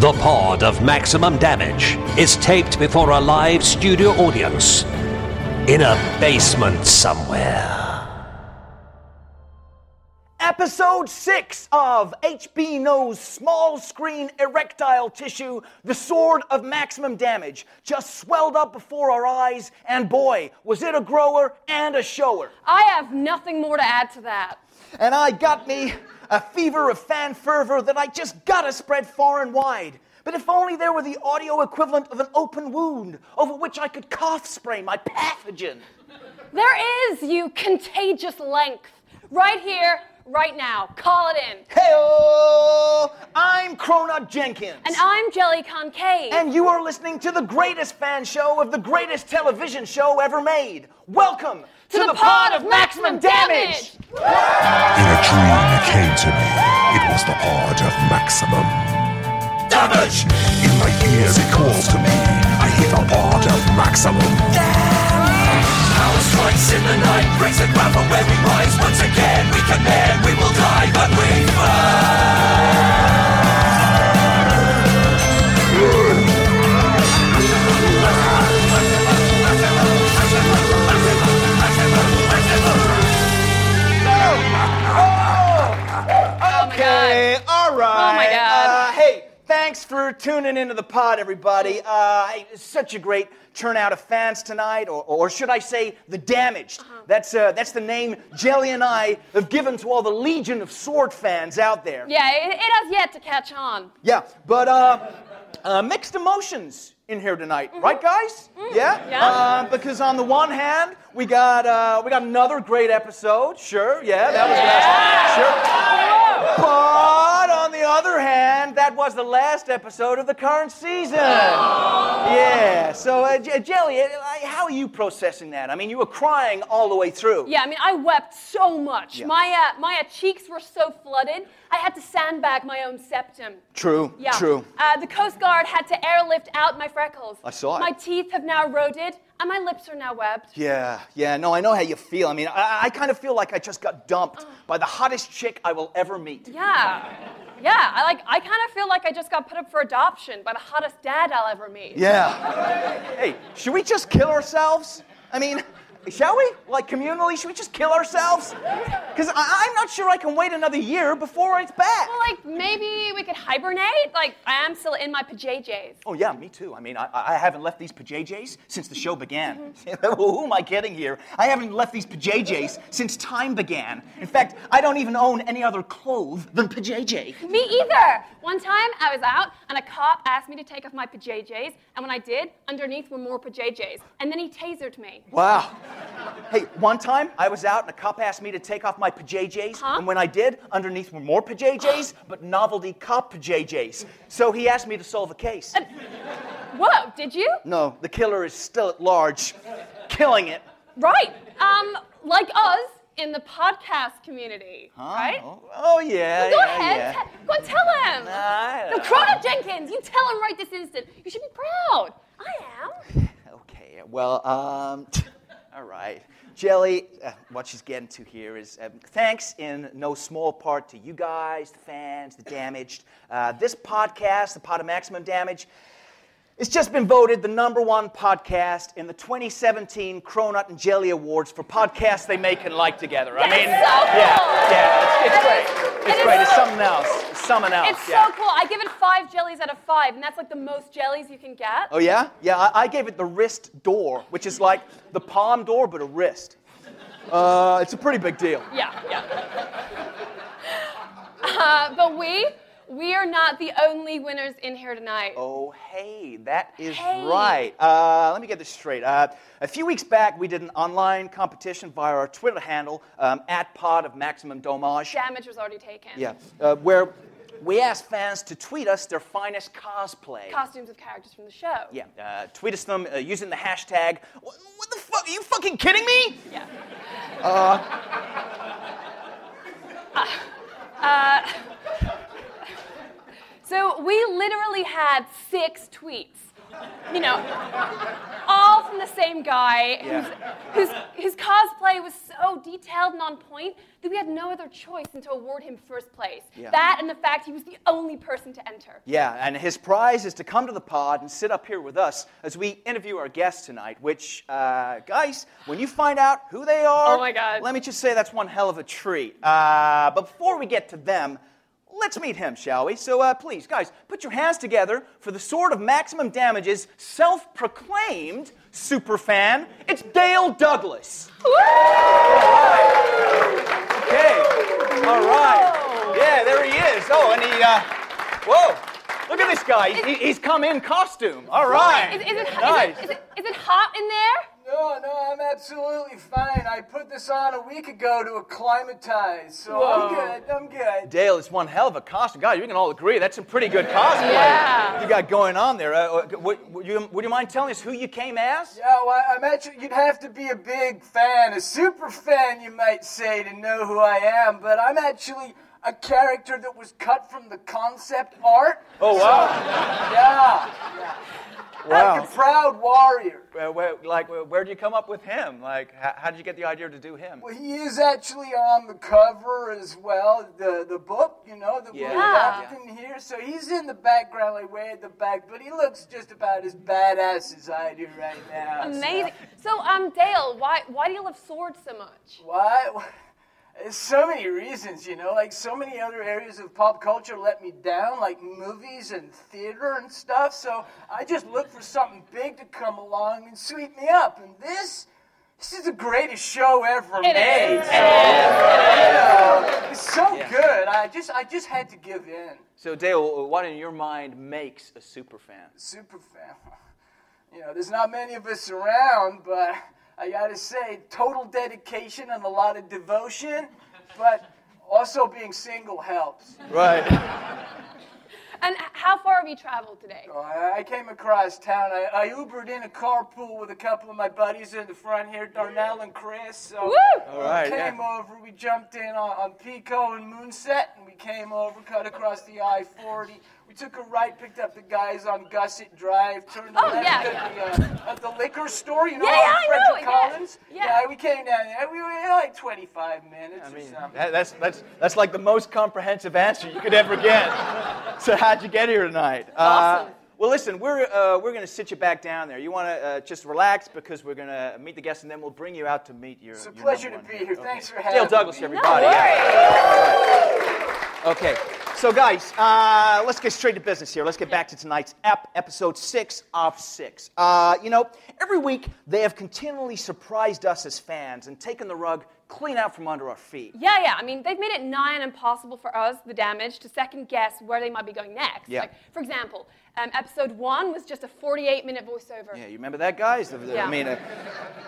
The Pod of Maximum Damage is taped before a live studio audience in a basement somewhere. Episode 6 of HB Knows Small Screen Erectile Tissue, The Sword of Maximum Damage, just swelled up before our eyes, and boy, was it a grower and a shower. I have nothing more to add to that. And I got me a fever of fan fervor that I just gotta spread far and wide. But if only there were the audio equivalent of an open wound over which I could cough spray my pathogen. There is, you contagious length. Right here, right now. Call it in. Heyo! I'm Cronut Jenkins. And I'm Jelly Concave. And you are listening to the greatest fan show of the greatest television show ever made. Welcome To the pod of maximum damage. In a dream it came to me. It was the pod of maximum damage. In my ears it calls to me. I hear the pod of maximum damage! Power strikes in the night, breaks the ground from where we rise. Once again, we command, we will die, but we fight. For tuning into the pod, everybody. Uh, such a great turnout of fans tonight, or, or should I say, the damaged. Uh-huh. That's, uh, that's the name Jelly and I have given to all the legion of sword fans out there. Yeah, it, it has yet to catch on. Yeah, but uh, uh, mixed emotions in here tonight, right, guys? Yeah. Mm-hmm. Yeah. Uh, because on the one hand, we got uh, we got another great episode. Sure. Yeah, that was last. Sure. But the other hand, that was the last episode of the current season. Yeah. So, uh, J- Jelly, uh, how are you processing that? I mean, you were crying all the way through. Yeah, I mean, I wept so much. Yeah. My, uh, my uh, cheeks were so flooded, I had to sandbag my own septum. True. Yeah. True. Uh, the Coast Guard had to airlift out my freckles. I saw it. My teeth have now eroded, and my lips are now webbed. Yeah, yeah, no, I know how you feel. I mean, I, I kind of feel like I just got dumped uh. by the hottest chick I will ever meet. Yeah. Yeah, I like I kind of feel like I just got put up for adoption by the hottest dad I'll ever meet. Yeah. hey, should we just kill ourselves? I mean, shall we? Like communally, should we just kill ourselves? Because I'm not sure I can wait another year before it's back. Well, like maybe we could hibernate? Like I am still in my PJs. Oh yeah, me too. I mean, I, I haven't left these PJJs since the show began. Mm-hmm. Who am I kidding here? I haven't left these PJJs since time began. In fact, I don't even own any other clothes than PJJ. Me either. One time I was out and a cop asked me to take off my PJs, and when I did, underneath were more PJs. And then he tasered me. Wow. Hey, one time I was out and a cop asked me to take off my PJs, Huh? and when I did, underneath were more PJs, but novelty cop PJs. So he asked me to solve a case. Whoa, did you? No, the killer is still at large, killing it. Right. Um, like us in the podcast community, right? Oh, oh, yeah. Go yeah, ahead. yeah. go and tell him. I no, Cronut Jenkins, you tell him right this instant. You should be proud. I am. Okay, well, um, all right. Jelly, uh, what she's getting to here is um, thanks in no small part to you guys, the fans, the damaged. Uh, this podcast, the Pod of Maximum Damage, it's just been voted the number one podcast in the 2017 Cronut and Jelly Awards for podcasts they make and like together. I That mean, so cool. yeah, yeah, it's, it's great. is- It's it great. It's so- something else. It's something else. It's yeah. so cool. I give it five jellies out of five, and that's like the most jellies you can get. Oh yeah, yeah. I, I gave it the wrist door, which is like the palm door but a wrist. Uh, it's a pretty big deal. Yeah, yeah. uh, but we, we are not the only winners in here tonight. Oh hey, that is Hey. right. Uh, let me get this straight. Uh, a few weeks back, we did an online competition via our Twitter handle um, at Pod of Maximum Domage. Damage was already taken. Yeah, uh, where we asked fans to tweet us their finest cosplay. Costumes of characters from the show. yeah, uh, tweet us them uh, using the hashtag. What, what the fuck? Are you fucking kidding me? Yeah. So we literally had six tweets, You know, all from the same guy Yeah. whose, whose, whose cosplay was so detailed and on point that we had no other choice than to award him first place. Yeah. That and the fact he was the only person to enter. Yeah, and his prize is to come to the pod and sit up here with us as we interview our guests tonight. Which, uh, guys, when you find out who they are, Oh my God. let me just say that's one hell of a treat. Uh, but before we get to them, let's meet him, shall we? So, uh, please, guys, put your hands together for the Sword of Maximum Damage's self-proclaimed superfan. It's Dale Douglas. Okay. All right. Yeah, there he is. Oh, and he, uh, whoa. Look at this guy. He, he's come in costume. All right. Is, is, it, nice. is, it, is it hot in there? No, no, I'm absolutely fine. I put this on a week ago to acclimatize, so Whoa. I'm good. I'm good. Dale, it's one hell of a costume. God, you can all agree that's some pretty good cosplay Yeah. you got going on there. Uh, uh, would, would, you, would you mind telling us who you came as? Yeah, well, I'm actually, you'd have to be a big fan, a super fan, you might say, to know who I am, but I'm actually a character that was cut from the concept art. Oh, wow. Yeah, yeah. Wow. Like a proud warrior. Uh, where, like, where, where'd you come up with him? Like, how, how did you get the idea to do him? Well, he is actually on the cover as well, the the book, you know, that Yeah. we're Yeah. here. So he's in the background, like way at the back, but he looks just about as badass as I do right now. so- Amazing. So, um, Dale, why, why do you love swords so much? Why? There's so many reasons, you know, like so many other areas of pop culture let me down, like movies and theater and stuff. So I just look for something big to come along and sweep me up. And this, this is the greatest show ever It made. is. So, you know, it's so good. I just, I just had to give in. So, Dale, what in your mind makes a super fan? Super fan. You know, there's not many of us around, but I gotta say, total dedication and a lot of devotion, but also being single helps. Right. And how far have you traveled today? So I I came across town. I, I Ubered in a carpool with a couple of my buddies in the front here, Darnell and Chris. So Woo! All right, we yeah. came over, we jumped in on, on Pico and Moonset, and we came over, cut across the I-40. We took a right, picked up the guys on Gusset Drive, turned Oh, left yeah, at, The, uh, at the liquor store, you know, Yeah, on yeah, I know Frederick it, yeah. Collins. Yeah. we came down there. We were in like 25 minutes I or mean, something. that, that's, that's, that's like the most comprehensive answer you could ever get. so, how'd you get here tonight? Awesome. Uh, well, listen, we're, uh, we're going to sit you back down there. You want to uh, just relax because we're going to meet the guests and then we'll bring you out to meet your. It's a your pleasure to be here. Okay. Thanks for having Dale me. Douglas, No everybody. worries. yeah. Okay, so guys, uh, let's get straight to business here. Let's get back to tonight's ep, episode six of six. Uh, you know, every week they have continually surprised us as fans and taken the rug clean out from under our feet. Yeah, yeah. I mean, they've made it nigh and impossible for us, the damage, to second guess where they might be going next. Yeah. Like, for example, um, episode one was just a 48 minute voiceover. Yeah, you remember that, guys? Yeah. I mean, uh,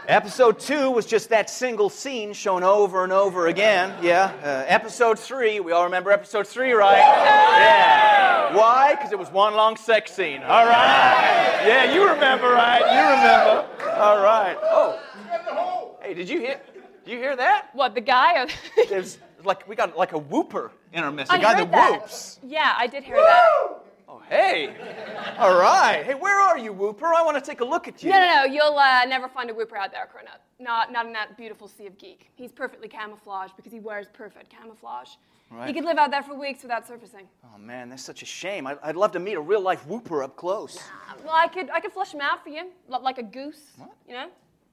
episode two was just that single scene shown over and over again. Yeah. Uh, episode three, we all remember episode three, right? Yeah. Why? Because it was one long sex scene. All right. Yeah, you remember, right? You remember. All right. Oh. Hey, did you hear? Did you hear that? What, the guy? There's like we got like a whooper in our midst. I A guy heard that that. whoops. Yeah, I did hear that. Oh, hey. All right. Hey, where are you, whooper? I want to take a look at you. No, no, no. You'll uh, never find a Whooper out there, Cronut. Not, not in that beautiful sea of geek. He's perfectly camouflaged because he wears perfect camouflage. Right. He could live out there for weeks without surfacing. Oh man, that's such a shame. I'd, I'd love to meet a real life whooper up close. Well, I could, I could flush him out for you, li- like a goose. What? You know,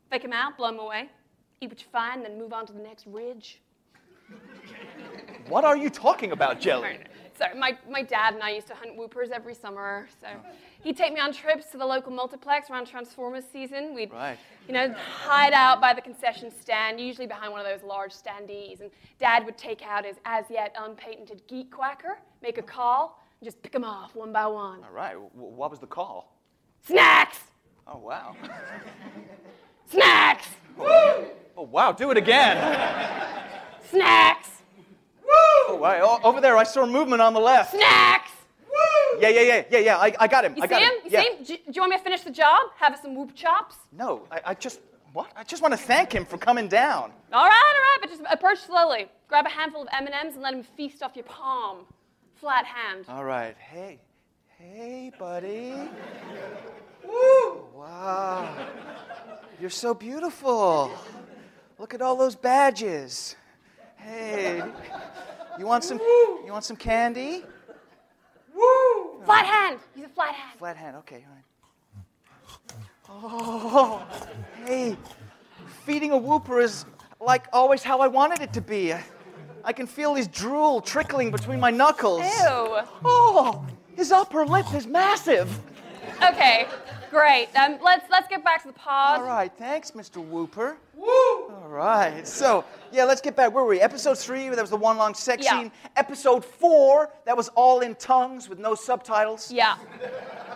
fake him out, blow him away, eat what you find, then move on to the next ridge. What are you talking about, Jelly? Sorry, my, my dad and I used to hunt whoopers every summer. So he'd take me on trips to the local multiplex around Transformers season. We'd, Right. you know, hide out by the concession stand, usually behind one of those large standees. And dad would take out his as yet unpatented geek quacker, make a call, and just pick them off one by one. All right. w- what was the call? Snacks! Oh wow. Snacks! Oh wow. Do it again. Snacks! Oh, wow. O- over there, I saw movement on the left. Snacks! Woo! Yeah, yeah, yeah, yeah, yeah. I, I got him. You I see got him? him. You yeah. see him? Do, do you want me to finish the job? Have some whoop chops? No, I, I just what? I just want to thank him for coming down. All right, all right, but just approach slowly. Grab a handful of M&Ms and let him feast off your palm. Flat hand. All right. Hey, Hey, buddy. Woo! Wow. You're so beautiful. Look at all those badges. Hey. You want some you want some candy? Woo! Flat hand. Use a flat hand. Flat hand, okay, all right. Oh, hey, feeding a whooper is like always how I wanted it to be. I, I can feel his drool trickling between my knuckles. Ew. Oh, his upper lip is massive. Okay, great. Um, let's let's get back to the pod. All right, thanks, Mr. Whooper. Woo! All right, so yeah, let's get back. Where were we? Episode three, that was the one long sex Yeah. scene. Episode four, that was all in tongues with no subtitles. Yeah.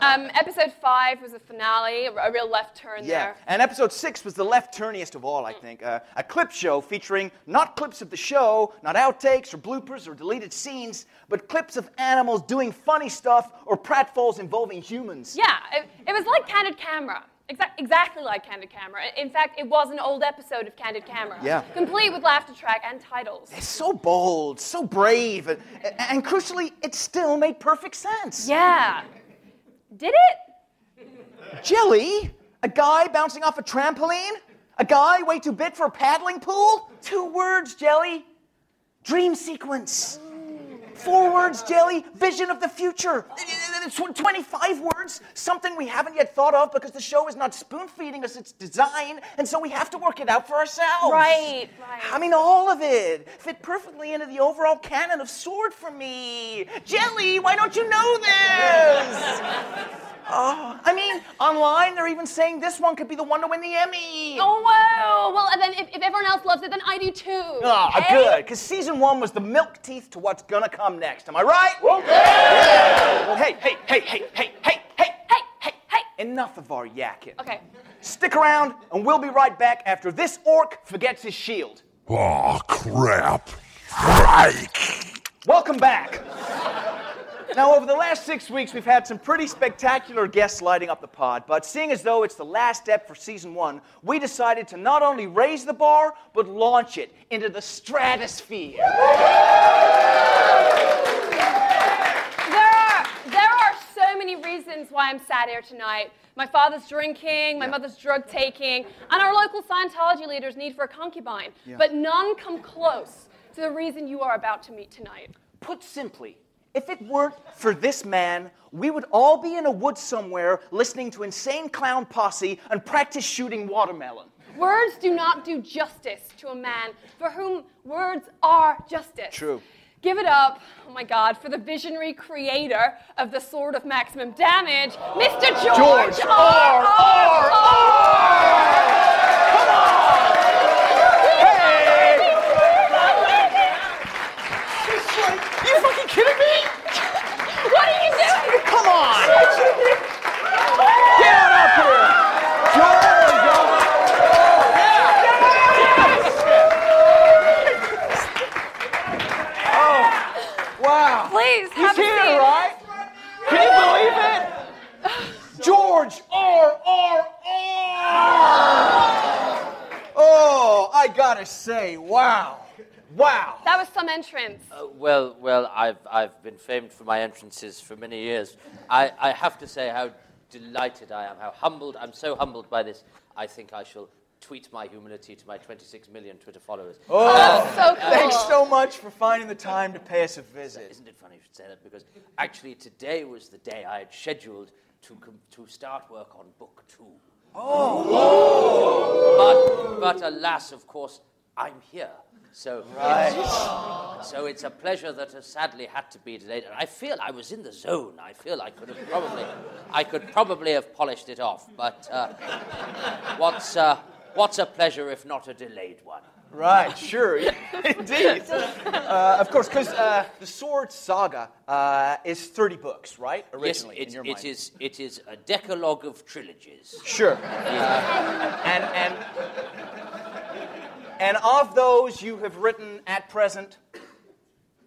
Um, episode five was a finale, a, a real left turn Yeah, there. and episode six was the left turniest of all, I think. Uh, a clip show featuring not clips of the show, not outtakes or bloopers or deleted scenes, but clips of animals doing funny stuff or pratfalls involving humans. Yeah, it, it was like Candid Camera. Exa- exactly like Candid Camera. In fact, it was an old episode of Candid Camera. Yeah. Complete with laughter track and titles. It's so bold, so brave, and, and crucially, it still made perfect sense. Yeah. Did it? Jelly? A guy bouncing off a trampoline? A guy way too big for a paddling pool? Two words, Jelly. Dream sequence. Four words, Jelly. Vision of the future. Tw- 25 words. Something we haven't yet thought of because the show is not spoon feeding us its design, and so we have to work it out for ourselves. Right, right. I mean, all of it fit perfectly into the overall canon of Sword for me. Jelly, why don't you know this? Oh, I mean, online they're even saying this one could be the one to win the Emmy. Oh, wow. Well, and then if, if everyone else loves it, then I do too. Ah, okay? good, because season one was the milk teeth to what's gonna come next. Am I right? Yeah. Well, hey, hey, hey, hey, hey, hey, hey, Hey, hey, hey. enough of our yakking. Okay. Stick around, and we'll be right back after this orc forgets his shield. Oh, crap. Right. Welcome back. Now, over the last six weeks, we've had some pretty spectacular guests lighting up the pod, but seeing as though it's the last step for season one, we decided to not only raise the bar, but launch it into the stratosphere. There are, there are so many reasons why I'm sat here tonight. My father's drinking, my mother's drug taking, and our local Scientology leader's need for a concubine. But none come close to the reason you are about to meet tonight. Put simply, if it weren't for this man, we would all be in a wood somewhere listening to Insane Clown Posse and practice shooting watermelon. Words do not do justice to a man for whom words are justice. True. Give it up, oh my God, for the visionary creator of the Sword of Maximum Damage, Mr. George, George R. R. You fucking kidding me? What are you doing? Come on! Get on up here! George! Oh, wow. Please, He's have a here, seat. right? Can you believe it? George R. R. R. Oh, I gotta say, wow. Wow. That was some entrance. Uh, well, well, I've, I've been famed for my entrances for many years. I, I have to say how delighted I am, how humbled. I'm so humbled by this. I think I shall tweet my humility to my 26 million Twitter followers. Oh, uh, That's uh, so cool. Thanks so much for finding the time to pay us a visit. Isn't it funny you should say that? Because actually, today was the day I had scheduled to, com- to start work on book two. Oh! But, but alas, of course, I'm here. So, it's, so it's a pleasure that has sadly had to be delayed. And I feel I was in the zone. I feel I could have probably, I could probably have polished it off. But uh, what's, uh, what's a pleasure if not a delayed one? Right, sure, indeed. Uh, of course, because uh, the Sword Saga uh, is 30 books, right? Yes, Originally, it, in your it mind. is. It is a decalogue of trilogies. Sure. Uh, and, and, and of those you have written at present?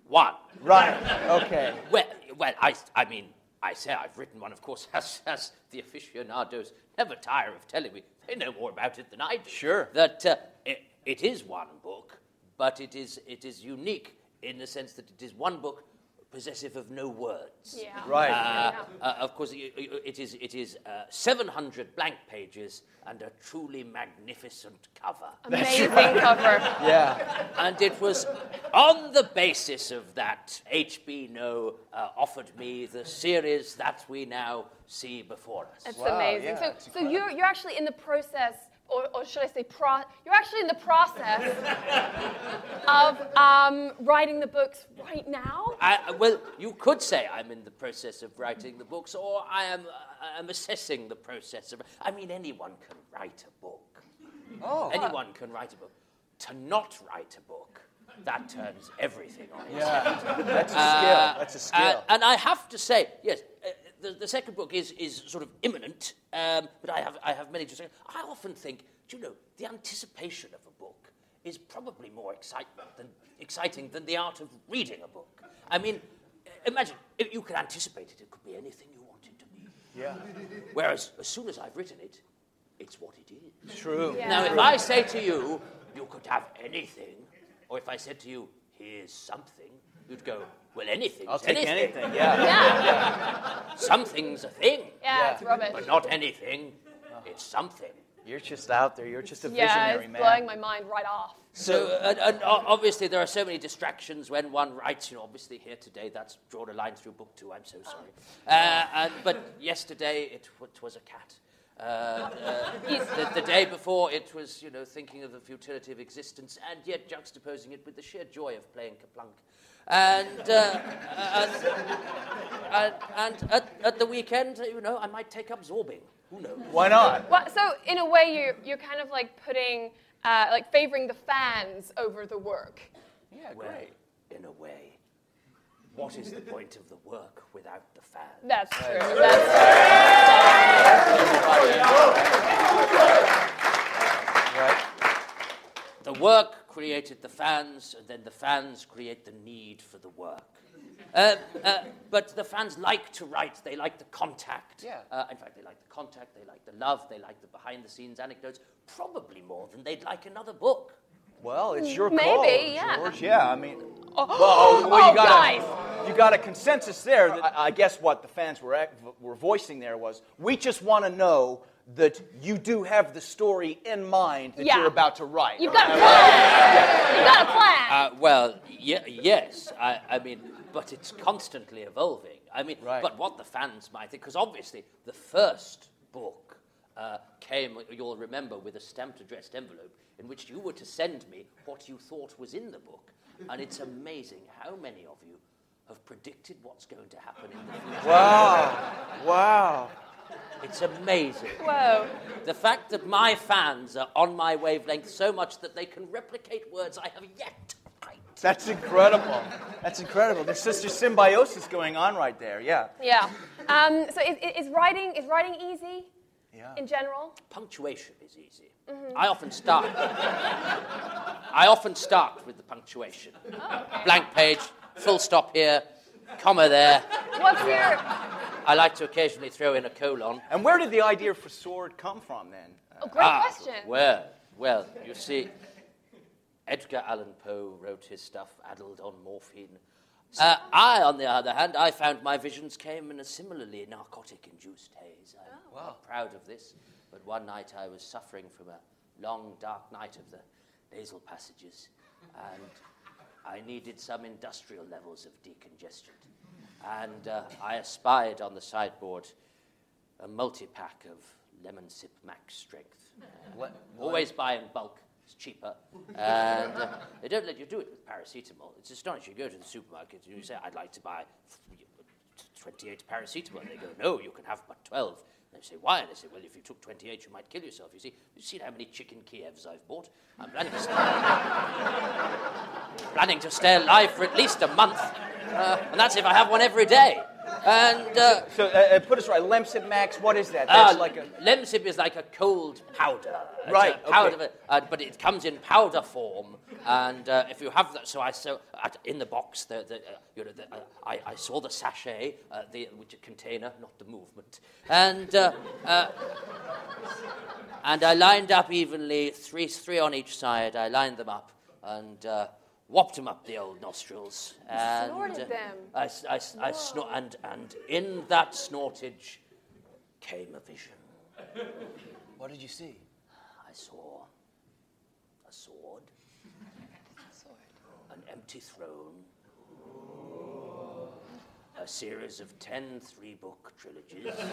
One. Right, okay. Well, well, I, I mean, I say I've written one, of course, as, as the aficionados never tire of telling me. They know more about it than I do. Sure. That uh, it, it is one book, but it is, it is unique in the sense that it is one book possessive of no words. Yeah. Right. Uh, Yeah. uh, of course, y- y- it is, it is uh, 700 blank pages and a truly magnificent cover. Amazing cover. Yeah. And it was on the basis of that H.B. No uh, offered me the series that we now see before us. It's Wow, amazing. yeah, so, it's so you're you're actually in the process, or, or should I say, pro- you're actually in the process of um, writing the books right now. I, well, you could say I'm in the process of writing the books, or I am uh, I'm assessing the process of. I mean, anyone can write a book. Oh. Anyone can write a book. To not write a book, that turns everything on its Yeah. head. That's a Uh, skill. That's a skill. And, and I have to say, yes, uh, the, the second book is, is sort of imminent, um, but I have, I have many to say. I often think, do you know, the anticipation of a book is probably more excitement than, exciting than the art of reading a book. I mean, uh, imagine, if you could anticipate it, it could be anything you want it to be. yeah. Whereas, as soon as I've written it, it's what it is. True. Yeah. Now, if I say to you, you could have anything, or if I said to you, here's something, you'd go, well, anything. I'll take anything. anything. Yeah. Yeah, Something's a thing, yeah, it's rubbish. but not anything. It's something. You're just out there. You're just a Yeah, visionary, it's man. blowing my mind right off. So, and, and obviously, there are so many distractions when one writes. You know, obviously, here today, that's drawn a line through book two. I'm so sorry. Uh, and, but yesterday, it, it was a cat. Uh, uh, the, the day before, it was, you know, thinking of the futility of existence, and yet juxtaposing it with the sheer joy of playing KerPlunk. And, uh, and, and, and at, at the weekend, you know, I might take up zorbing. Who knows? Why not? Well, so in a way, you're you're kind of like putting, uh, like favoring the fans over the work. Yeah, Well, great. in a way, what is the point of the work without the fans? That's true. That's Right. The work created the fans, and then the fans create the need for the work. Uh, uh, but the fans like to write, they like the contact. Yeah. Uh, in fact, they like the contact, they like the love, they like the behind the scenes anecdotes, probably more than they'd like another book. Well, it's your Maybe, call, yeah. George. Yeah, I mean, oh, well, well, oh, you got guys. a, you got a consensus there. That I, I guess what the fans were were voicing there was, we just want to know that you do have the story in mind that Yeah. you're about to write. You've got a plan. You've got a plan. Uh, well, ye- yes. I, I mean, but it's constantly evolving. I mean, Right. but what the fans might think, because obviously the first book uh, came, you'll remember, with a stamped addressed envelope in which you were to send me what you thought was in the book. And it's amazing how many of you have predicted what's going to happen in the future. Wow. Wow. It's amazing. Whoa. The fact that my fans are on my wavelength so much that they can replicate words I have yet to write. That's incredible. That's incredible. There's such a symbiosis going on right there. Yeah. Yeah. Um, so is, is writing is writing easy Yeah. in general? Punctuation is easy. I often start. I often start with the punctuation. Blank page, full stop here, comma there. What's your I like to occasionally throw in a colon. And where did the idea for Sword come from then? oh, great Ah, question? Well, well, you see, Edgar Allan Poe wrote his stuff addled on morphine. Uh, I, on the other hand, I found my visions came in a similarly narcotic-induced haze. I'm not proud of this, but one night I was suffering from a long, dark night of the nasal passages, and I needed some industrial levels of decongestion. And uh, I espied on the sideboard a multi-pack of Lemsip max strength. Uh, always buy in bulk. It's cheaper. And uh, they don't let you do it with paracetamol. It's astonishing. You go to the supermarket and you say, I'd like to buy 28 paracetamol. And they go, no, you can have but 12. They say, why? And they say, well, if you took 28, you might kill yourself. You see, you've seen how many chicken Kievs I've bought. I'm planning to stay, planning to stay alive for at least a month. Uh, and that's if I have one every day. And uh, So uh, uh, put us right. Lemsip Max, what is that? That's uh, like a. Lemsip is like a cold powder. It's Right, powder, okay. uh, but it comes in powder form. And uh, if you have that, so I so at, in the box, the, the, uh, you know, the, uh, I, I saw the sachet, uh, the which a container, not the movement, and. Uh, uh, and I lined up evenly, three, three on each side. I lined them up, and uh, whopped him up the old nostrils. And, snorted uh, them. I, s- I s- I snor- and, and in that snortage came a vision. What did you see? I saw a sword, an empty throne, a series of ten three book trilogies.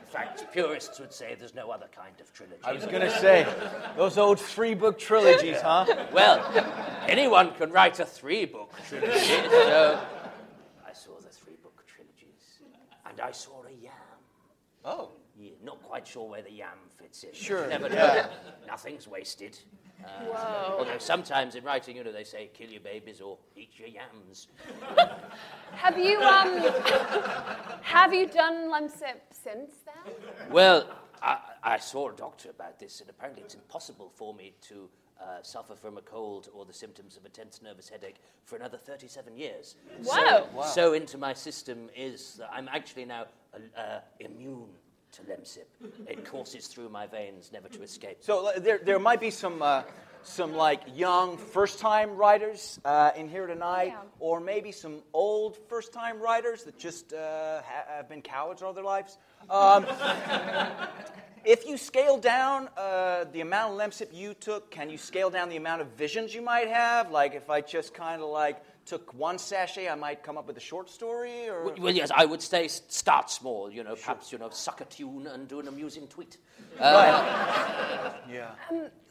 In fact, purists would say there's no other kind of trilogy. I was gonna say, those old three book trilogies, huh? Well, anyone can write a three book trilogy. So I saw the three book trilogies, and I saw a yam. Oh. Yeah, not quite sure where the yam fits in. Sure, Never know. yeah. Nothing's wasted. Uh. Although sometimes in writing, you know, they say kill your babies or eat your yams. Have you um have you done Lemsip since then? Well, I, I saw a doctor about this, and apparently it's impossible for me to uh, suffer from a cold or the symptoms of a tense nervous headache for another 37 years. So, so into my system is that I'm actually now uh, immune to Lemsip. It courses through my veins, never to escape. So uh, there, there might be some, uh, some like young first-time writers uh, in here tonight, Yeah. or maybe some old first-time writers that just uh, ha- have been cowards all their lives. Um, if you scale down uh, the amount of lemsip you took, can you scale down the amount of visions you might have? Like if I just kind of like took one sachet, I might come up with a short story, or Well, well, yes, I would say start small, you know, perhaps, you know, suck a tune and do an amusing tweet. Uh, yeah.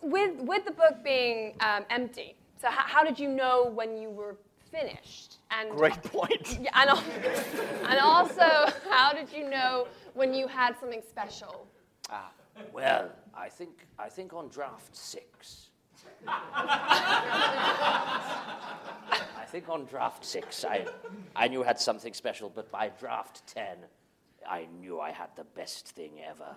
With with the book being um, empty, so how, how did you know when you were finished? And Great point. Yeah, and, al- and also, how did you know when you had something special? Ah, Well, I think I think on draft six. I think on draft six, I, I knew I had something special, but by draft ten, I knew I had the best thing ever.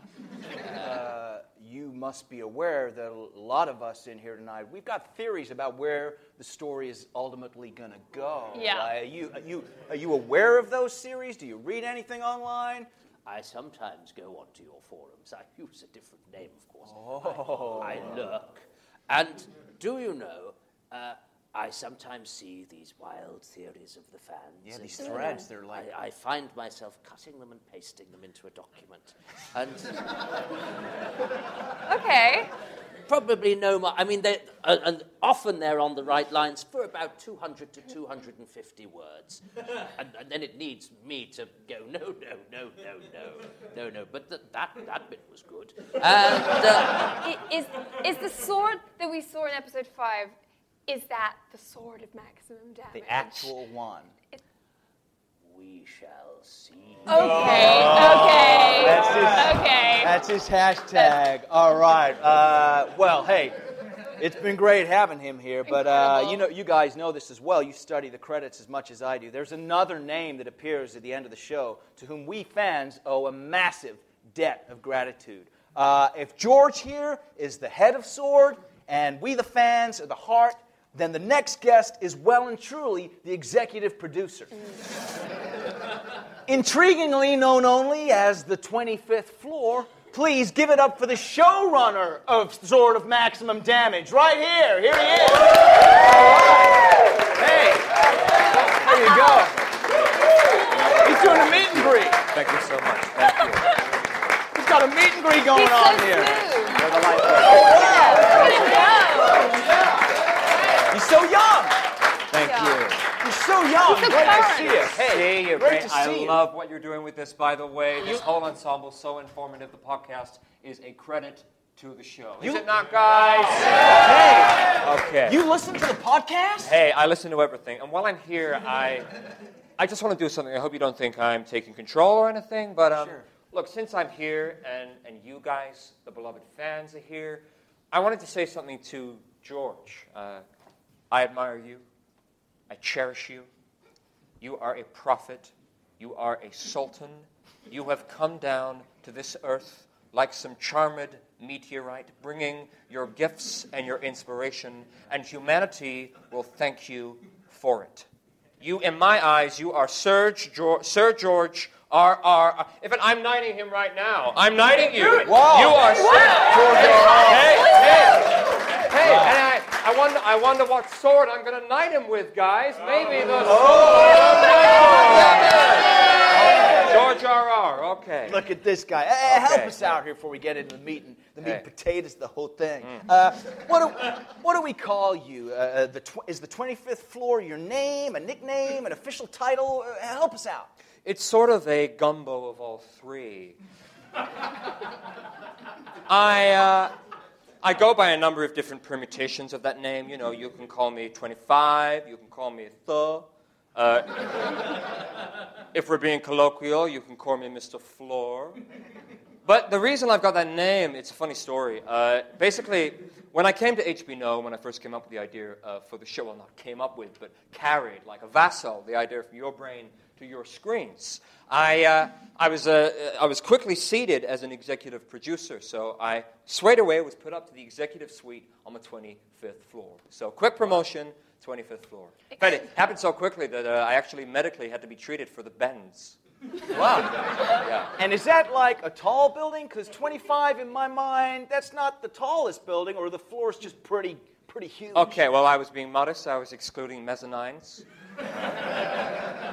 you must be aware that a lot of us in here tonight, we've got theories about where the story is ultimately going to go. Yeah. Uh, are, you, are, you, are you aware of those series? Do you read anything online? I sometimes go onto your forums. I use a different name, of course. I, I lurk. And do you know, uh, I sometimes see these wild theories of the fans. Yeah, these and, threads, they're like- I, I find myself cutting them and pasting them into a document. And Okay. Probably no more. I mean, they, uh, and often they're on the right lines for about 200 to 250 words. and, and then it needs me to go, no, no, no, no, no, no, no. But th- that, that bit was good. And uh, Is is the sword that we saw in episode five? Is that the sword of maximum damage? The actual one. We shall see. Okay. Okay. That's his, Okay. that's his hashtag. All right. Uh, well, hey, it's been great having him here, but uh, you know, you guys know this as well. You study the credits as much as I do. There's another name that appears at the end of the show to whom we fans owe a massive debt of gratitude. Uh, if George here is the head of Sword and we, the fans, are the heart, then the next guest is well and truly the executive producer. Intriguingly known only as the 25th floor, please give it up for the showrunner of Sword of Maximum Damage. Right here. Here he is. All right. Hey. There you go. He's doing a meet and greet. Thank you so much. Thank you. He's got a meet and greet going He's so on here. smooth. Where the light goes. Way to go. He's so young. Thank you. You're so young. So Great to see you. Hey, See you, great great. to see I you. love what you're doing with this, by the way. This whole ensemble so informative. The podcast is a credit to the show. Is You- it not, guys? Hey, Okay. you listen to the podcast? Hey, I listen to everything, and while I'm here, I, I just want to do something. I hope you don't think I'm taking control or anything, but um, Sure. look, since I'm here and and you guys, the beloved fans, are here, I wanted to say something to George. Uh, I admire you. I cherish you. You are a prophet. You are a sultan. You have come down to this earth like some charmed meteorite, bringing your gifts and your inspiration, and humanity will thank you for it. You, in my eyes, you are Sir George, Sir George R. R. In fact, I'm knighting him right now. I'm knighting you. Wow. You are Sir George R. R. Hey, hey, Hey, and I, I wonder, I wonder what sword I'm going to knight him with, guys. Maybe the sword. George R. R. Okay. Look at this guy. Hey, help us out here before we get into the meat and the meat Hey. and potatoes, the whole thing. Uh, what, do, what do we call you? Uh, Uh, the tw- is the 25th floor your name, a nickname, an official title? Uh, help us out. It's sort of a gumbo of all three. I, uh, I go by a number of different permutations of that name. You know, you can call me 25, you can call me The. Uh, if we're being colloquial, you can call me Mr. Floor. But the reason I've got that name, it's a funny story. Uh, basically, when I came to HB No, when I first came up with the idea uh, for the show, well, not came up with, but carried like a vassal the idea from your brain to your screens, I, uh, I, was, uh, I was quickly seated as an executive producer. So I straight away was put up to the executive suite on the 25th floor. So quick promotion, 25th floor. Fact, it happened so quickly that uh, I actually medically had to be treated for the bends. Wow. Yeah. And is that like a tall building? Because 25, in my mind, that's not the tallest building, or the floor is just pretty, pretty huge. Okay, well, I was being modest. I was excluding mezzanines.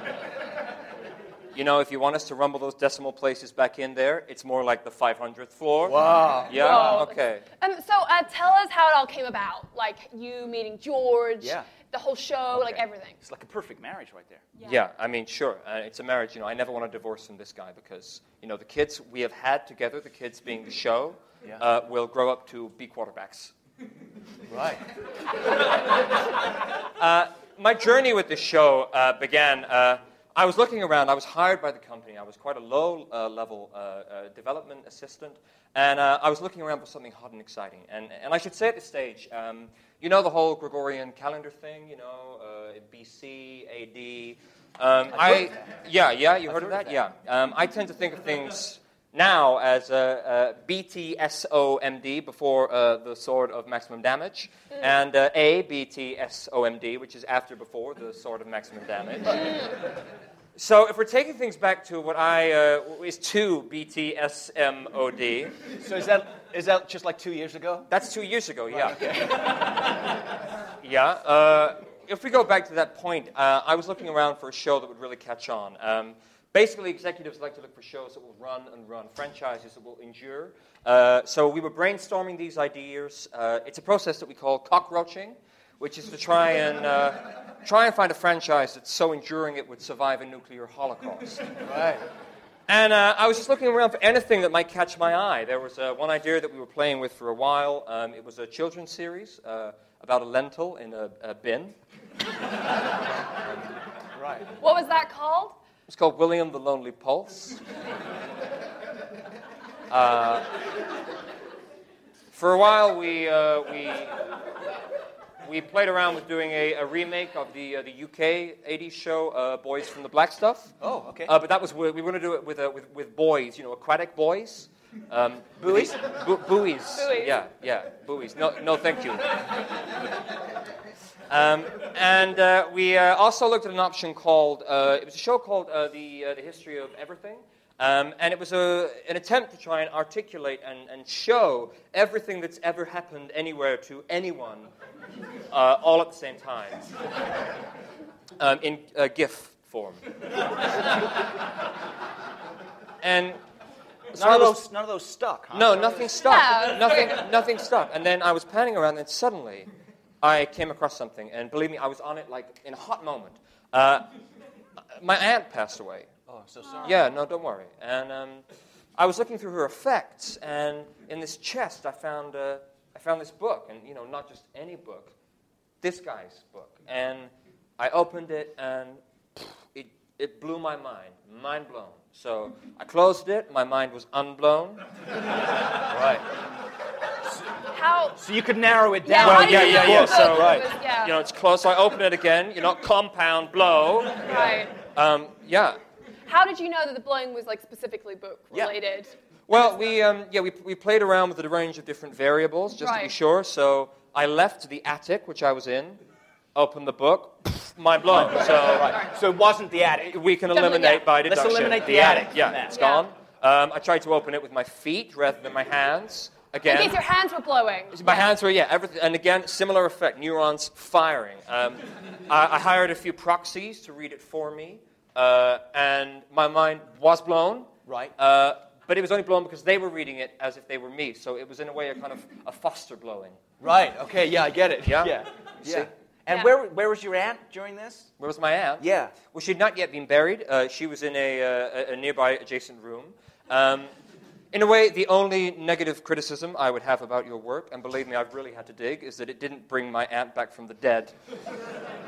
you know, if you want us to rumble those decimal places back in there, it's more like the 500th floor. Wow. Yeah? Whoa. Okay. Um, so uh, tell us how it all came about. Like you meeting George, Yeah. the whole show, like everything. It's like a perfect marriage right there. Yeah, I mean, sure. Uh, it's a marriage. You know, I never want to divorce from this guy because, you know, the kids we have had together, the kids being the show, Yeah. uh, will grow up to be quarterbacks. Right. my journey with the show uh, began. I was looking around. I was hired by the company. I was quite a low uh, level uh, uh, development assistant. And uh, I was looking around for something hot and exciting. And, and I should say at this stage, um, you know the whole Gregorian calendar thing, you know, uh, BC, AD. Um, I, yeah, yeah, you heard of that? Yeah. Um, I tend to think of things now as a, a BTSOMD before uh, the sword of maximum damage, and uh, A BTSOMD, which is after before the sword of maximum damage. so if we're taking things back to what I uh, is two BTSMOD, So is that, is that just like two years ago? that's two years ago, yeah. yeah. Uh, if we go back to that point, uh, I was looking around for a show that would really catch on. Um, basically, executives like to look for shows that will run and run, franchises that will endure. Uh, so we were brainstorming these ideas. Uh, it's a process that we call cockroaching, which is to try and uh, try and find a franchise that's so enduring it would survive a nuclear holocaust. Right. And uh, I was just looking around for anything that might catch my eye. There was uh, one idea that we were playing with for a while. Um, it was a children's series uh, about a lentil in a, a bin. Right. What was that called? It's called William the Lonely Pulse. Uh, for a while, we, uh, we, we played around with doing a, a remake of the, uh, the UK 80s show, uh, Boys from the Black Stuff. Oh, okay. Uh, but that was, we were going to do it with, uh, with, with boys, you know, aquatic boys. Um, Buoys? Bu- buoys. Buoys. Yeah, yeah, buoys. No, no, thank you. Um, and uh, we uh, also looked at an option called, uh, it was a show called uh, the, uh, the History of Everything. Um, and it was a, an attempt to try and articulate and, and show everything that's ever happened anywhere to anyone uh, all at the same time um, in uh, GIF form. and None I of, was- those, none of those stuck, huh? no, nothing stuck. No. Nothing, nothing stuck. And then I was panning around, and suddenly I came across something. And believe me, I was on it like in a hot moment. Uh, my aunt passed away. Oh, I'm so sorry. Yeah, no, don't worry. And um, I was looking through her effects, and in this chest, I found uh, I found this book, and you know, not just any book, this guy's book. And I opened it, and it it blew my mind, mind blown. So I closed it. My mind was unblown. Right. How? So you could narrow it down. how Well, yeah, yeah, yeah. So, right. was- yeah. You know, it's closed. So I open it again. You're not compound blow. right. Um, yeah. How did you know that the blowing was like specifically book related? Yeah. related? Well, we, um, yeah, we, we played around with a range of different variables just to be sure. So I left the attic, which I was in, opened the book, mind blown. So Right. So it wasn't the attic. we can Definitely, eliminate yeah. by Let's eliminate the attic from Yeah, that. it's Yeah. gone. Um, I tried to open it with my feet rather than my hands. again. In case your hands were blowing. My hands were, yeah, everything. And again, similar effect, neurons firing. Um, I, I hired a few proxies to read it for me, uh, and my mind was blown. Right. Uh, but it was only blown because they were reading it as if they were me. So it was, in a way, a kind of a foster blowing. Right. Okay. Yeah, I get it. Yeah? Yeah. See? yeah. And Yeah. where where was your aunt during this? Where was my aunt? Yeah. Well, she had not yet been buried. Uh, she was in a, uh, a nearby adjacent room. Um, in a way, the only negative criticism I would have about your work, and believe me, I've really had to dig, is that it didn't bring my aunt back from the dead.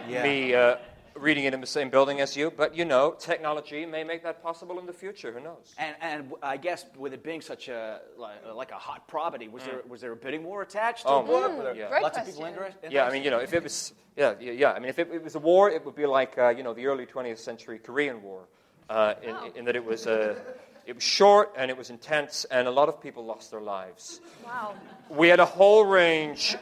Yeah. Me uh, reading it in the same building as you. But you know, technology may make that possible in the future. Who knows? And, and w- I guess with it being such a like, like a hot property, was there was there a bidding war attached to Mm. Oh, the book? Were there yeah. Great lots of people interested? Yeah, I mean, you know, if it was, yeah, yeah, yeah. I mean, if it, it was a war, it would be like, uh, you know, the early 20th century Korean War, uh, in, Wow. in that it was, uh, it was short and it was intense, and a lot of people lost their lives. Wow. We had a whole range,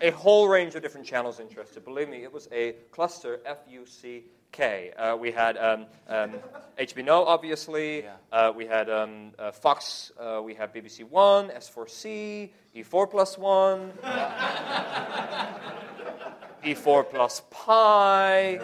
a whole range of different channels interested. Believe me, it was a cluster, F-U-C-K. Uh, we had um, um, HBO, obviously. Yeah. Uh, we had um, uh, Fox. Uh, we had BBC One, S4C, E4 plus one. E4 plus pi.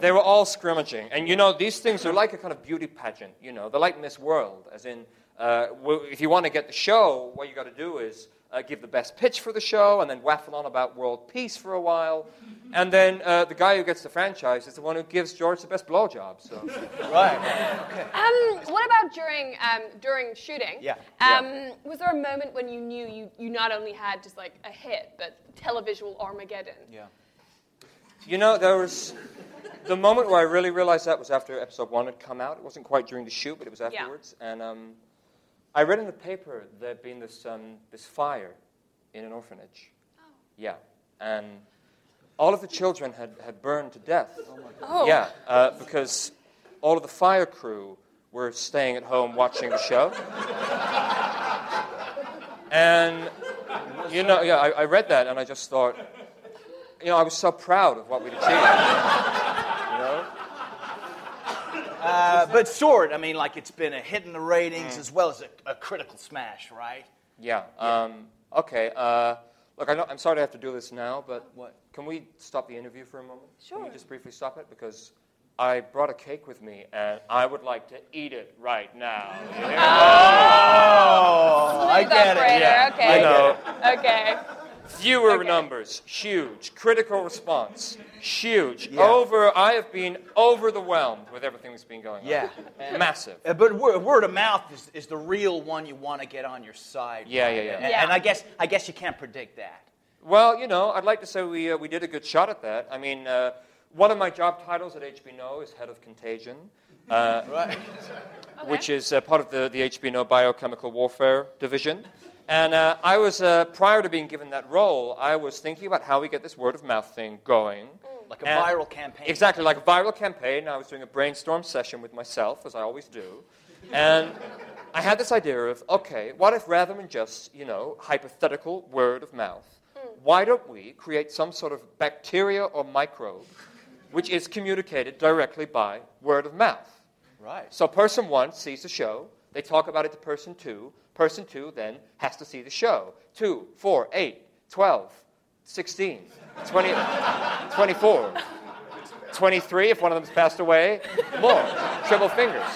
They were all scrimmaging. And you know, these things are like a kind of beauty pageant. You know, they're like Miss World, as in, uh, if you want to get the show, what you got to do is uh, give the best pitch for the show and then waffle on about world peace for a while. And then uh, the guy who gets the franchise is the one who gives George the best blowjob. So. Right. Um, what about during um, during shooting? Yeah. Um, Was there a moment when you knew you, you not only had just like a hit, but televisual Armageddon? Yeah. You know, there was the moment where I really realized that was after episode one had come out. It wasn't quite during the shoot, but it was afterwards. And um, I read in the paper there had been this, um, this fire in an orphanage. Oh. Yeah. And all of the children had, had burned to death. Oh. Yeah, uh, because all of the fire crew were staying at home watching the show. and, you know, yeah, I, I read that and I just thought, you know, I was so proud of what we'd achieved. You know? Uh, but Sword, I mean, like it's been a hit in the ratings as well as a, a critical smash, right? Yeah. Um, okay. Uh, look, I know, I'm sorry to have to do this now, but What? can we stop the interview for a moment? Can Sure. we just briefly stop it? Because I brought a cake with me, and I would like to eat it right now. Oh, I Smooth get it. operator, Yeah. Okay. You know, Okay. Viewer Okay. numbers, huge. Critical response, huge. Yeah. Over, I have been overwhelmed with everything that's been going on. Yeah. Massive. Uh, But word, word of mouth is, is the real one you want to get on your side. Yeah, right? yeah, yeah. And, Yeah. and I guess I guess you can't predict that. Well, you know, I'd like to say we, uh, we did a good shot at that. I mean, uh, one of my job titles at HBNO is head of contagion, uh, Right. which is uh, part of the, the HBNO biochemical warfare division. And uh, I was, uh, prior to being given that role, I was thinking about how we get this word of mouth thing going. Like a And- viral campaign. Exactly, like a viral campaign. I was doing a brainstorm session with myself, as I always do. And I had this idea of, okay, what if rather than just, you know, hypothetical word of mouth, why don't we create some sort of bacteria or microbe which is communicated directly by word of mouth? Right. So person one sees the show, they talk about it to person two, person two then has to see the show. Two, four, eight, 12, 16, 20, 24, 23 if one of them's passed away, more, triple fingers.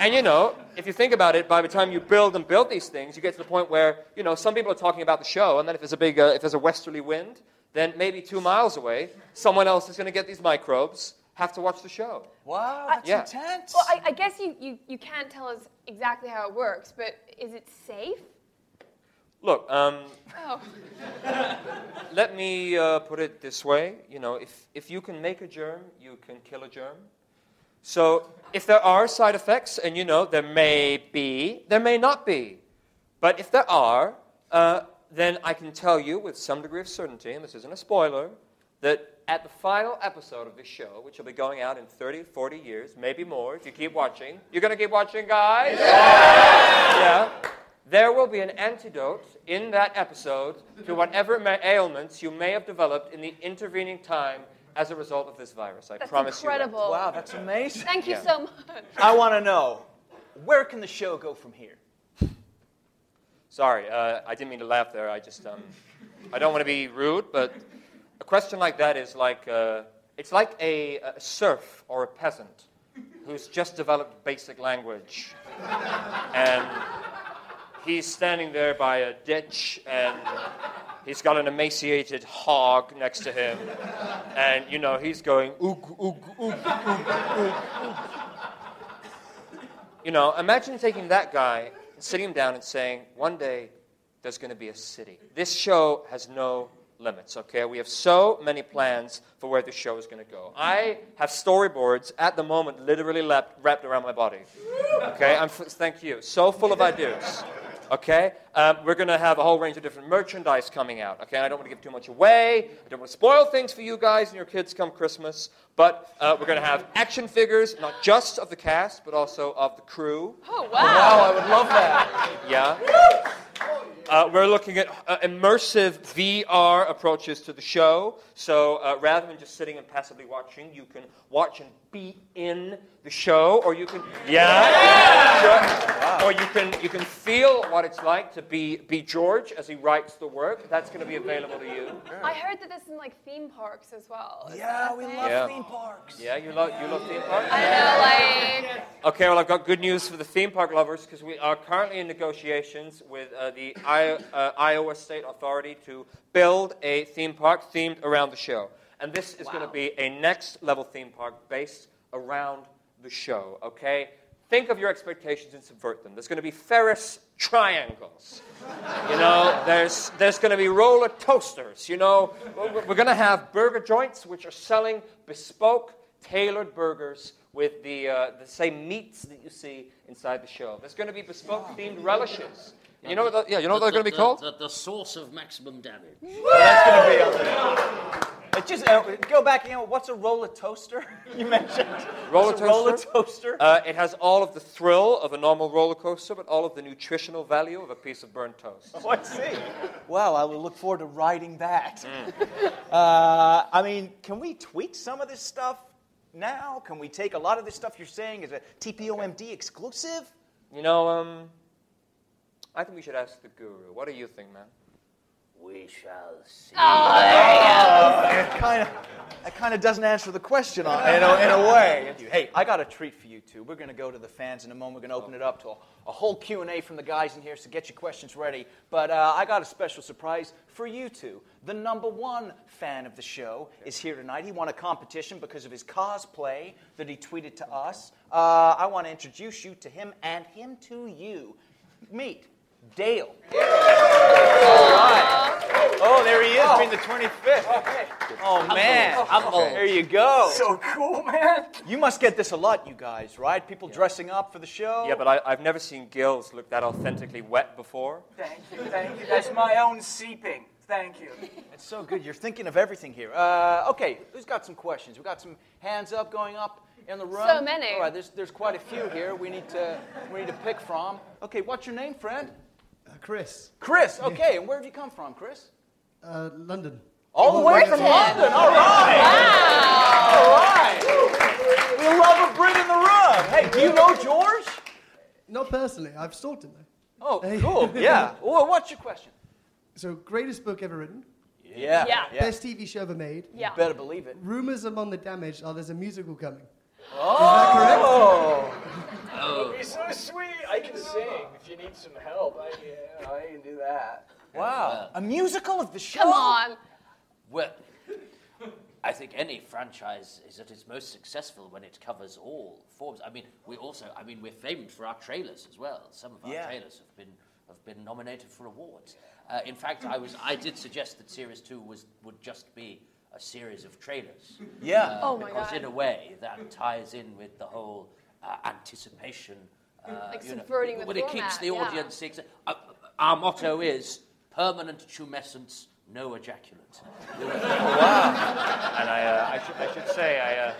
And you know, if you think about it, by the time you build and build these things, you get to the point where, you know, some people are talking about the show, and then if there's a big, uh, if there's a westerly wind, then maybe two miles away, someone else is going to get these microbes, have to watch the show. Wow, that's Yeah. intense. Well, I, I guess you, you, you can't tell us exactly how it works, but is it safe? Look, um, Oh. let me uh, put it this way. You know, if, if you can make a germ, you can kill a germ. So if there are side effects, and you know, there may be, there may not be. But if there are, uh, then I can tell you with some degree of certainty, and this isn't a spoiler, that at the final episode of this show, which will be going out in 30, 40 years, maybe more if you keep watching, you're going to keep watching, guys? yeah. There will be an antidote in that episode to whatever ma- ailments you may have developed in the intervening time as a result of this virus. I That's promise incredible. wow, that's amazing. Thank you Yeah. so much. I want to know where can the show go from here? Sorry, uh, I didn't mean to laugh there. I just, um, I don't want to be rude, but a question like that is like, uh, it's like a, a serf or a peasant who's just developed basic language. And he's standing there by a ditch and he's got an emaciated hog next to him. And, you know, he's going, oog, oog, oog, oog, oog. You know, imagine taking that guy and sitting him down and saying, one day there's going to be a city. This show has no limits, okay? We have so many plans for where the show is going to go. I have storyboards at the moment literally lap- wrapped around my body, okay? I'm f- thank you. So full of ideas. Okay? Um, we're going to have a whole range of different merchandise coming out. Okay? I don't want to give too much away. I don't want to spoil things for you guys and your kids come Christmas. But uh, we're going to have action figures, not just of the cast, but also of the crew. Oh, Wow, wow. I would love that. Yeah. Uh, we're looking at uh, immersive VR approaches to the show. So uh, rather than just sitting and passively watching, you can watch and be in the show, or you can yeah, Sure. or you can you can feel what it's like to be be George as he writes the work. That's going to be available to you. I heard that this is in like theme parks as well. Is Yeah, we thing? love Yeah. theme parks. Yeah, you love you love theme parks. I know, like, Okay, well, I've got good news for the theme park lovers because we are currently in negotiations with uh, the I- uh, Iowa State Authority to build a theme park themed around the show. And this is going to be a next level theme park based around the show, okay? Think of your expectations and subvert them. There's going to be Ferris triangles. You know, there's, there's going to be roller toasters. You know, we're, going to have burger joints which are selling bespoke, tailored burgers with the, uh, the same meats that you see inside the show. There's going to be bespoke themed relishes. You know what? The, yeah, you know what they're going to be called? The, the source of maximum damage. That's going to be there. Uh, just uh, go back. You know, what's a roller toaster? You mentioned Roller What's a roller toaster? toaster. Uh, it has all of the thrill of a normal roller coaster, but all of the nutritional value of a piece of burnt toast. Oh, I see. Wow, I will look forward to riding that. Uh, I mean, can we tweak some of this stuff now? Can we take a lot of this stuff you're saying as a TPOMD exclusive? You know, um, I think we should ask the guru. What do you think, man? We shall see. It kind of, that kind of doesn't answer the question on, in, a, in a way. Hey, I got a treat for you two. We're going to go to the fans in a moment. We're going to open it up to a, a whole Q and A from the guys in here. So get your questions ready. But uh, I got a special surprise for you two. The number one fan of the show is here tonight. He won a competition because of his cosplay that he tweeted to us. Uh, I want to introduce you to him and him to you. Meet Dale. All right. Oh, there he is, being the 25th. Oh, man. Humble. There you go. So cool, man. You must get this a lot, you guys, right? People dressing up for the show. Yeah, but I, I've never seen gills look that authentically wet before. Thank you, thank you. That's my own seeping. Thank you. It's so good. You're thinking of everything here. Uh, okay, who's got some questions? We've got some hands up going up in the room. So many. All right, there's, there's quite a few here. We need to we need to pick from. Okay, what's your name, friend? Uh, Chris, Chris. Okay, and where have you come from, Chris? uh, London. All the way from London. All right. All right. We love a Brit in the room. Hey, do you know George? Not personally, I've stalked him though. Oh, cool. Yeah. Well, what's your question? So, greatest book ever written, Yeah. Yeah. best TV show ever made. Yeah. Better believe it. Rumors among the damaged are there's a musical coming. Oh. That correct? It'd be so sweet. I can sing if you need some help. I, yeah, I can do that. Wow. A musical of the show? Come on. Well, I think any franchise is at its most successful when it covers all forms. I mean, we also, I mean, we're famed for our trailers as well. Some of our Yeah. trailers have been have been nominated for awards. Uh, in fact, I was I did suggest that series two was would just be a series of trailers. Yeah. Uh, Oh my because God. in a way that ties in with the whole uh, anticipation. Uh, Like you know, subverting the Well, it keeps format, the yeah. audience. ex- Uh, our motto is permanent tumescence, no ejaculate. wow. And I, uh, I, should, I should say, I, uh,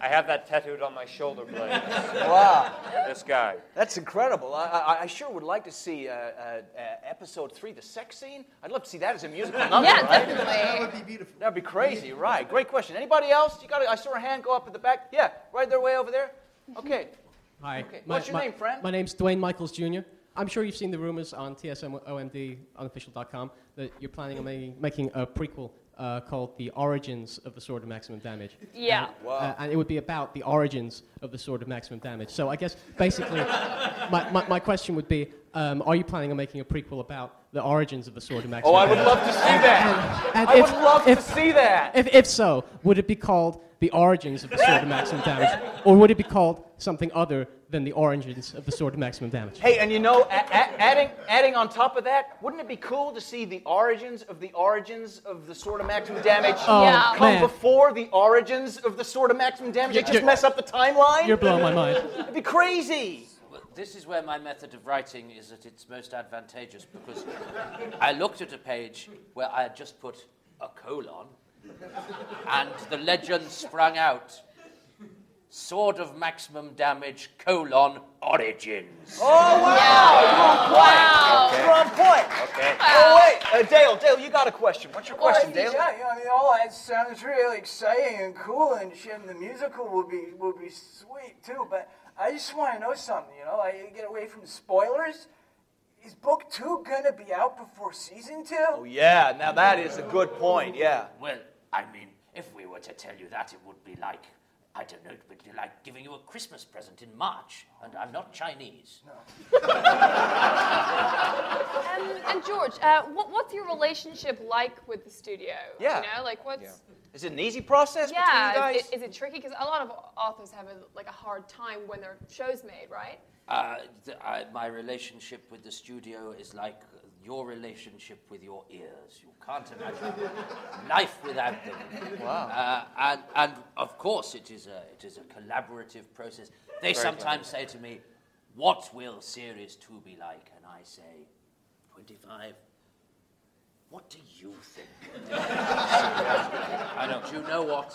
I have that tattooed on my shoulder blade. Wow. This guy. That's incredible. I, I, I sure would like to see uh, uh, uh, episode three, the sex scene. I'd love to see that as a musical number, Yeah, right? That would be beautiful. That'd be crazy, right? Great question. Anybody else? You got? I saw a hand go up at the back. Yeah, right there, way over there. Okay. Hi. Okay. My- What's your my- name, friend? My name's Dwayne Michaels Jr. I'm sure you've seen the rumors on TSMOMD unofficial.com that you're planning on making, making a prequel uh, called The Origins of the Sword of Maximum Damage. Yeah. Uh, and it would be about the origins of the Sword of Maximum Damage. So I guess basically, my, my, my question would be um, Are you planning on making a prequel about the origins of the Sword of Maximum Oh, I would Damage? love to see that. And I if- would love if- to see that. If, if so, would it be called The Origins of the Sword of Maximum Damage? Or would it be called something other than The Origins of the Sword of Maximum Damage? Hey, and you know, a- a- adding, adding on top of that, wouldn't it be cool to see the origins of the origins of the sword of maximum damage Oh, Yeah. come man. before the origins of the sword of maximum damage? They You're- just mess up the timeline? You're blowing my mind. It'd be crazy. This is where my method of writing is at its most advantageous because I looked at a page where I had just put a colon and the legend sprang out Sword of Maximum Damage, colon, Origins. Oh, wow. Wow. You're on point. Okay. Oh, wait. Uh, Dale, Dale, you got a question. What's your question, well, Dale? Yeah, yeah, I mean, all that sounds really exciting and cool, and shit. And the musical will be will be sweet too. But I just want to know something. You know, I get away from spoilers. Is book two gonna be out before season two? Oh, yeah. Now, that is a good point. Yeah. Well, I mean, if we were to tell you that, it would be like, I don't know, it would be like giving you a Christmas present in March, and I'm not Chinese. And, and George, uh, what, what's your relationship like with the studio? Yeah. You know, like what's. Is it an easy process Yeah, between you is, guys? is it tricky? Because a lot of authors have a, like a hard time when their show's made, right? Uh, th- I, my relationship with the studio is like your relationship with your ears. You can't imagine life without them. Wow. Uh, and, and of course, it is a, it is a collaborative process. They sometimes say to me, What will Series 2 be like? And I say, 25. What do you think? I know. Do you know what?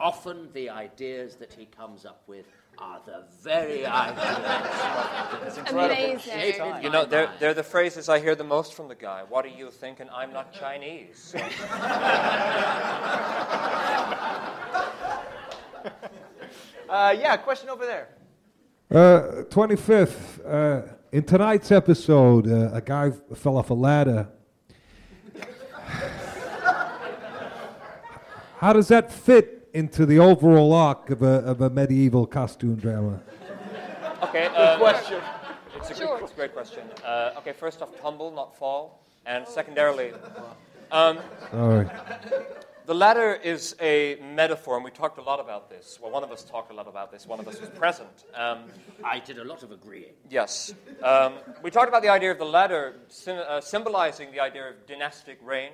Often the ideas that he comes up with are the very ideas. Amazing. You know, they're, they're the phrases I hear the most from the guy. What do you think? And I'm not Chinese. Uh, yeah, question over there. Uh, 25th. Uh, in tonight's episode, uh, a guy f- fell off a ladder. How does that fit into the overall arc of a, of a medieval costume drama? Okay. Uh, Question. It's a George. great, great question. Uh, okay, first off, tumble, not fall. And secondarily, um, Sorry. the ladder is a metaphor, and we talked a lot about this. Well, one of us talked a lot about this, one of us was present. Um, I did a lot of agreeing. Yes. Um, we talked about the idea of the ladder sym- uh, symbolizing the idea of dynastic reign.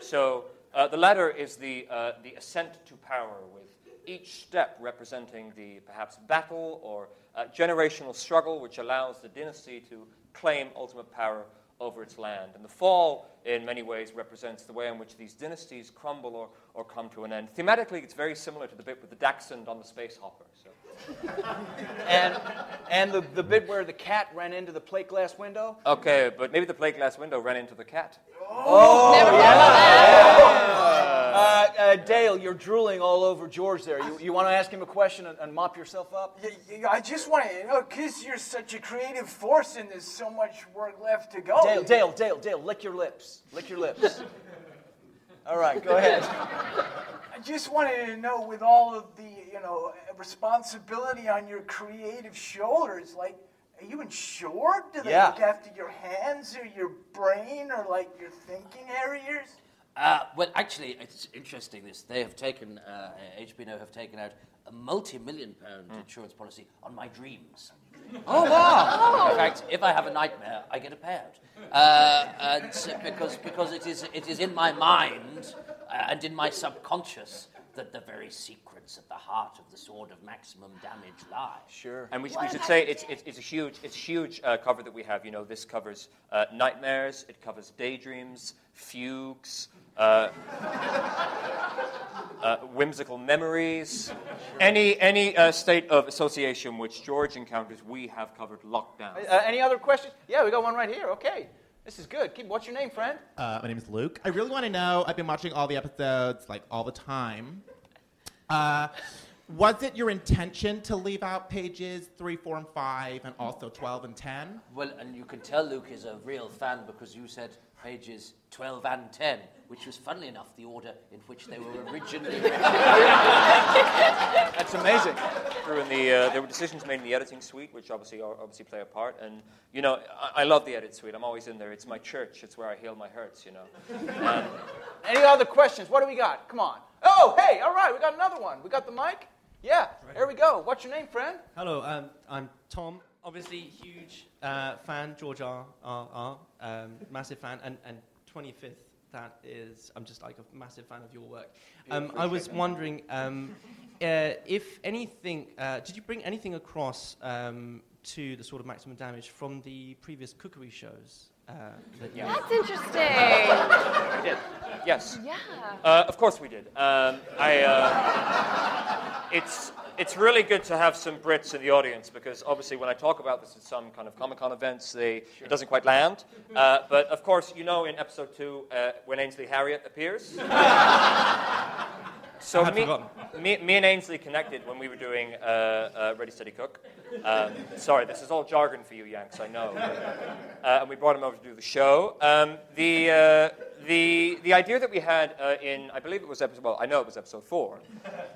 So uh, the ladder is the, uh, the ascent to power, with each step representing the perhaps battle or uh, generational struggle which allows the dynasty to claim ultimate power over its land. And the fall, in many ways, represents the way in which these dynasties crumble or, or come to an end. Thematically, it's very similar to the bit with the Dachshund on the space hopper. So. And, and the, the bit where the cat ran into the plate glass window? Okay, but maybe the plate glass window ran into the cat. Never thought about that. Uh, uh, Dale, you're drooling all over George there. You, you want to ask him a question and, and mop yourself up? Yeah, I just want to, you know, because you're such a creative force and there's so much work left to go. Dale, Dale, Dale, Dale, lick your lips. Lick your lips. All right, go ahead. I just wanted to know, with all of the, you know, responsibility on your creative shoulders, like, are you insured? Do they Yeah. look after your hands or your brain or like your thinking areas? Uh, well, actually, it's interesting. This they have taken uh, HBO have taken out a multi-million pound insurance policy on my dreams. Oh, wow. In fact, if I have a nightmare, I get a payout, uh, and because because it is it is in my mind uh, and in my subconscious that the very secrets at the heart of the sword of maximum damage lie. Sure. And we, we should say it's, it's, it's a huge, it's a huge uh, cover that we have. You know, this covers uh, nightmares, it covers daydreams, fugues, uh, uh, whimsical memories, any, any uh, state of association which George encounters, we have covered lockdown. Uh, any other questions? Yeah, we got one right here. Okay. This is good. Keep, what's your name, friend? Uh, my name is Luke. I really want to know. I've been watching all the episodes like all the time. Uh, Was it your intention to leave out pages three, four, and five, and also 12 and 10? Well, and you can tell Luke is a real fan because you said pages 12 and 10, which was, funnily enough, the order in which they were originally written. That's amazing. True, and the, uh, there were decisions made in the editing suite, which obviously obviously play a part. And you know, I, I love the edit suite. I'm always in there. It's my church. It's where I heal my hurts. You know. Um, Any other questions? What do we got? Come on. Oh, hey, all right, we got another one. We got the mic? Yeah, there we go. What's your name, friend? Hello, um, I'm Tom. Obviously, huge uh, fan, George R. R. R. Um, massive fan, and, and 25th. That is, I'm just like a massive fan of your work. Um, I was wondering um, uh, if anything, uh, did you bring anything across um, to the sort of maximum damage from the previous cookery shows? Uh, that you That's interesting. we did. Yes. Yeah. Uh, of course we did. Um, I, uh, it's, it's really good to have some Brits in the audience because obviously when I talk about this at some kind of Comic Con events, they, it doesn't quite land. Uh, but of course, you know in episode two uh, when Ainsley Harriott appears. So I had me, me, me and Ainsley connected when we were doing uh, uh, Ready Steady Cook. Um, sorry, this is all jargon for you Yanks, I know. Uh, and we brought him over to do the show. Um, the, uh, the, the idea that we had uh, in, I believe it was episode, well, I know it was episode four.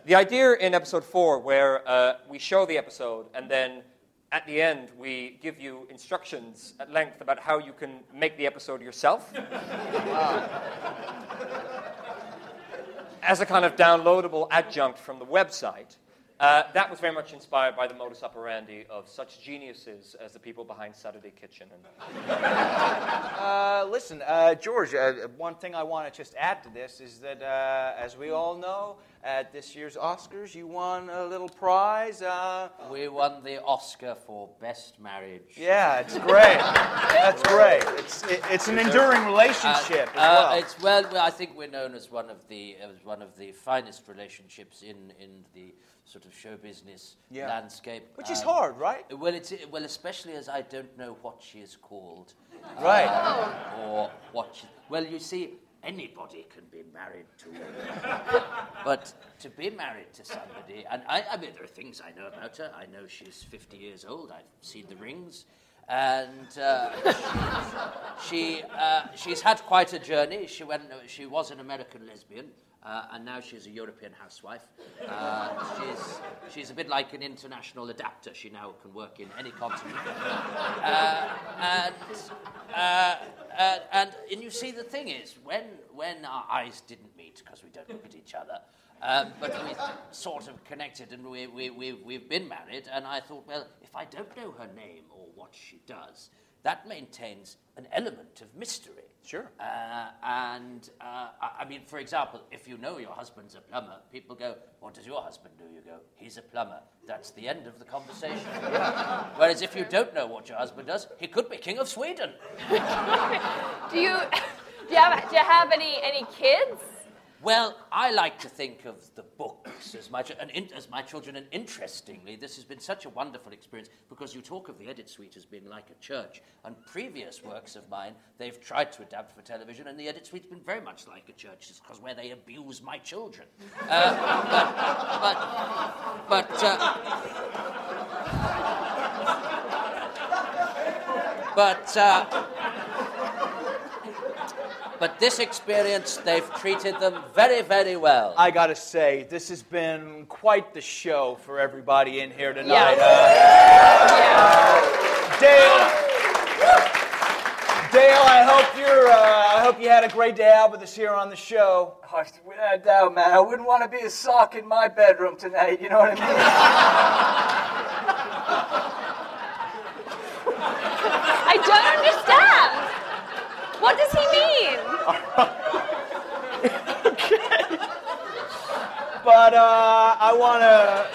The idea in episode four where uh, we show the episode and then at the end we give you instructions at length about how you can make the episode yourself. as a kind of downloadable adjunct from the website. Uh, that was very much inspired by the modus operandi of such geniuses as the people behind Saturday Kitchen. And Uh, listen, uh, George, uh, one thing I want to just add to this is that, uh, as we all know, at this year's Oscars, you won a little prize. Uh, We won the Oscar for Best Marriage. yeah, it's great. That's great. It's, it, it's an enduring relationship Uh, as well. uh, it's well, well, I think we're known as one of the as one of the finest relationships in in the sort of show business Yeah. landscape. Which is Um, hard, right? Well, it's well, especially as I don't know what she is called. Right. Uh, or what? She, well, you see, anybody can be married to, but to be married to somebody, and I, I mean, there are things I know about her. I know she's 50 years old. I've seen the rings. And uh, she, uh, she's had quite a journey. She, went, she was an American lesbian, uh, and now she's a European housewife. Uh, she's, she's a bit like an international adapter. She now can work in any continent. Uh, and, uh, uh, and, and you see, the thing is, when, when our eyes didn't meet, because we don't look at each other, um, but we sort of connected and we, we, we, we've been married, and I thought, well, if I don't know her name or what she does, that maintains an element of mystery. Sure. Uh, and uh, I I mean, for example, if you know your husband's a plumber, people go, What does your husband do? You go, He's a plumber. That's the end of the conversation. Whereas if you don't know what your husband does, he could be King of Sweden. Do you do you have do you have any any kids? Well, I like to think of the books as my, in, as my children, and interestingly, this has been such a wonderful experience because you talk of the Edit Suite as being like a church, and previous works of mine they've tried to adapt for television, and the Edit Suite's been very much like a church, it's because where they abuse my children. Uh, but, but, but, uh, but, uh, but this experience, they've treated them very, very well. I gotta say, this has been quite the show for everybody in here tonight. Yeah. Uh, Dale, Dale, I hope you're. Uh, I hope you had a great day out with us here on the show. Oh, without doubt, man. I wouldn't want to be a sock in my bedroom tonight. You know what I mean? I don't understand. What does he mean? But uh, I want to.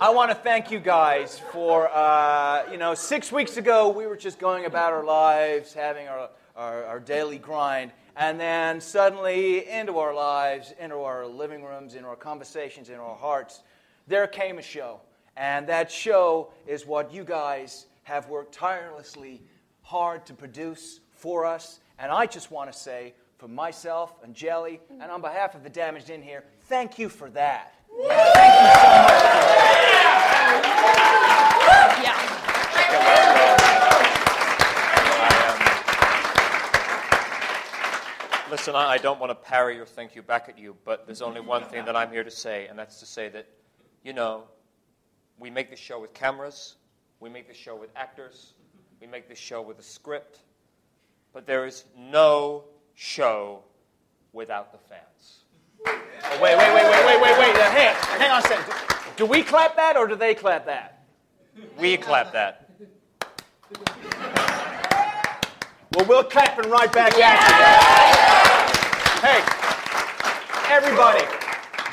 I want to thank you guys for, uh, you know, six weeks ago we were just going about our lives, having our, our, our daily grind, and then suddenly into our lives, into our living rooms, into our conversations, into our hearts, there came a show. And that show is what you guys have worked tirelessly hard to produce for us. And I just want to say, for myself and Jelly, and on behalf of the damaged in here, Thank you for that. Thank you so much. Yeah. Listen, I don't want to parry your thank you back at you, but there's only one thing that I'm here to say, and that's to say that, you know, we make the show with cameras, we make the show with actors, we make the show with a script, but there is no show without the fans. Oh, wait, wait, wait, wait, wait, wait, wait. Uh, hang, hang on a second. Do, we clap that or do they clap that? We clap that. Well, we'll clap clapping right back at you. Hey, everybody,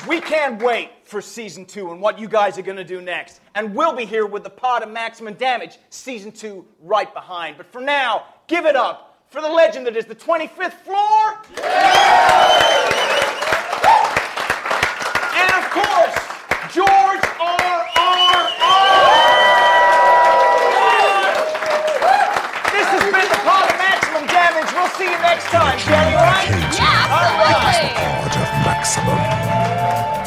we can't wait for season two and what you guys are going to do next. And we'll be here with the pod of maximum damage, season two, right behind. But for now, give it up for the legend that is the 25th floor. And of course, George R. R. R. This has been the pod of maximum damage. We'll see you next time, Jenny, all right? All right. Part of maximum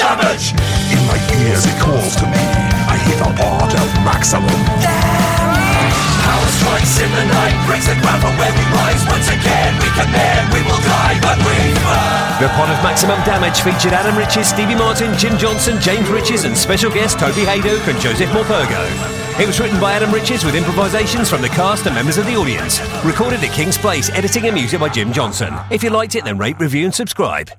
damage. In my ears it calls to me. I hear the part of maximum damage. Power strikes in the night, breaks the ground from where we rise. Once again, we command, we will die, but we fight. The Pod of Maximum Damage featured Adam Riches, Stevie Martin, Jim Johnson, James Riches, and special guests Toby Hadoke and Joseph Morpurgo. It was written by Adam Riches with improvisations from the cast and members of the audience. Recorded at King's Place, editing and music by Jim Johnson. If you liked it, then rate, review, and subscribe.